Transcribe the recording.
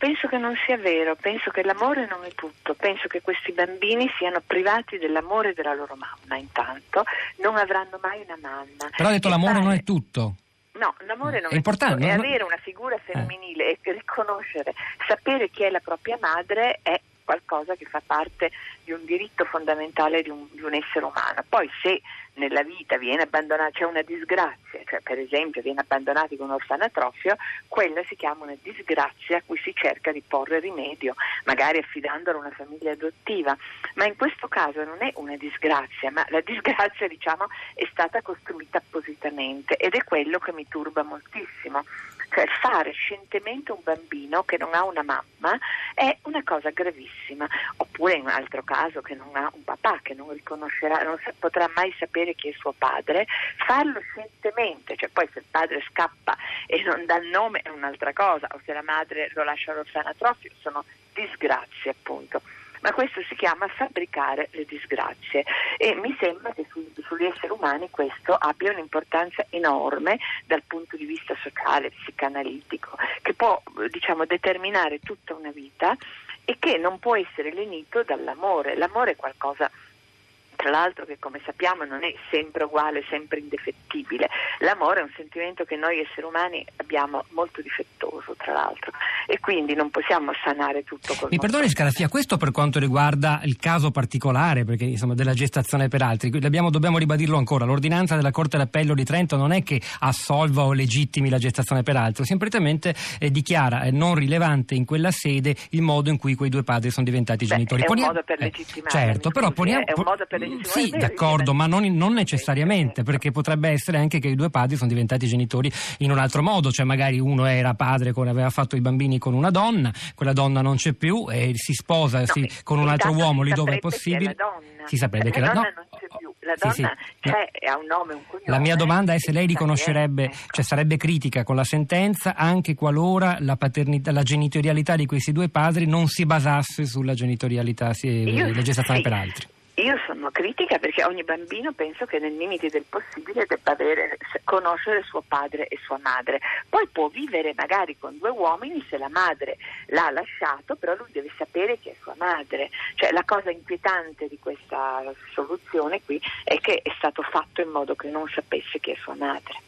Penso che non sia vero, penso che l'amore non è tutto, penso che questi bambini siano privati dell'amore della loro mamma intanto, non avranno mai una mamma. Però ha detto E l'amore fare- non è tutto. No, l'amore non È è, importante, tutto, è avere una figura femminile e riconoscere, sapere chi è la propria madre è qualcosa che fa parte di un diritto fondamentale di un, di un essere umano. Poi se nella vita viene abbandonato, c'è una disgrazia, cioè per esempio viene abbandonati con un orfanatrofio, quella si chiama una disgrazia a cui si cerca di porre rimedio, magari affidandolo a una famiglia adottiva. Ma in questo caso non è una disgrazia, ma la disgrazia diciamo è stata costruita appositamente ed è quello che mi turba moltissimo. Cioè fare scientemente un bambino che non ha una mamma è una cosa gravissima, oppure in un altro caso che non ha un papà, che non riconoscerà, non potrà mai sapere chi è suo padre, farlo scientemente, cioè poi se il padre scappa e non dà il nome è un'altra cosa, o se la madre lo lascia all'orfanatrofio, sono disgrazie appunto. Ma questo si chiama fabbricare le disgrazie e mi sembra che su- sugli esseri umani questo abbia un'importanza enorme dal punto di vista sociale, psicanalitico, che può diciamo, determinare tutta una vita e che non può essere lenito dall'amore. L'amore è qualcosa tra l'altro che come sappiamo non è sempre uguale, sempre indefettibile. L'amore è un sentimento che noi esseri umani abbiamo molto difettoso, tra l'altro, e quindi non possiamo sanare tutto col Mi perdoni Scaraffia, questo per quanto riguarda il caso particolare, perché insomma della gestazione per altri, L'abbiamo- dobbiamo ribadirlo ancora, l'ordinanza della Corte d'Appello di Trento non è che assolva o legittimi la gestazione per altro, semplicemente eh, dichiara eh, non rilevante in quella sede il modo in cui quei due padri sono diventati Beh, genitori. è un Ponia- modo per eh, legittimare, certo, mi però scusi, poniamo... eh, è un modo per legittimare, Sì, è vero, d'accordo, ma non, non necessariamente, Sì. perché potrebbe essere anche che i due padri sono diventati genitori in un altro modo, cioè magari uno era padre, con- aveva fatto i bambini con una donna, quella donna non c'è più e si sposa No, si- con un altro uomo lì dove è possibile. Si saprebbe che la donna no- non c'è più, la Sì, donna sì. c'è e ha un nome, un cognome. La mia domanda è se lei riconoscerebbe, cioè sarebbe critica con la sentenza anche qualora la, paternità, la genitorialità di questi due padri non si basasse sulla genitorialità, sì, Io- la gestazione sì. per altri. Critica perché ogni bambino penso che nei limiti del possibile debba avere, conoscere suo padre e sua madre. Poi può vivere magari con due uomini se la madre l'ha lasciato, però lui deve sapere che è sua madre. Cioè la cosa inquietante di questa soluzione qui è che è stato fatto in modo che non sapesse che è sua madre.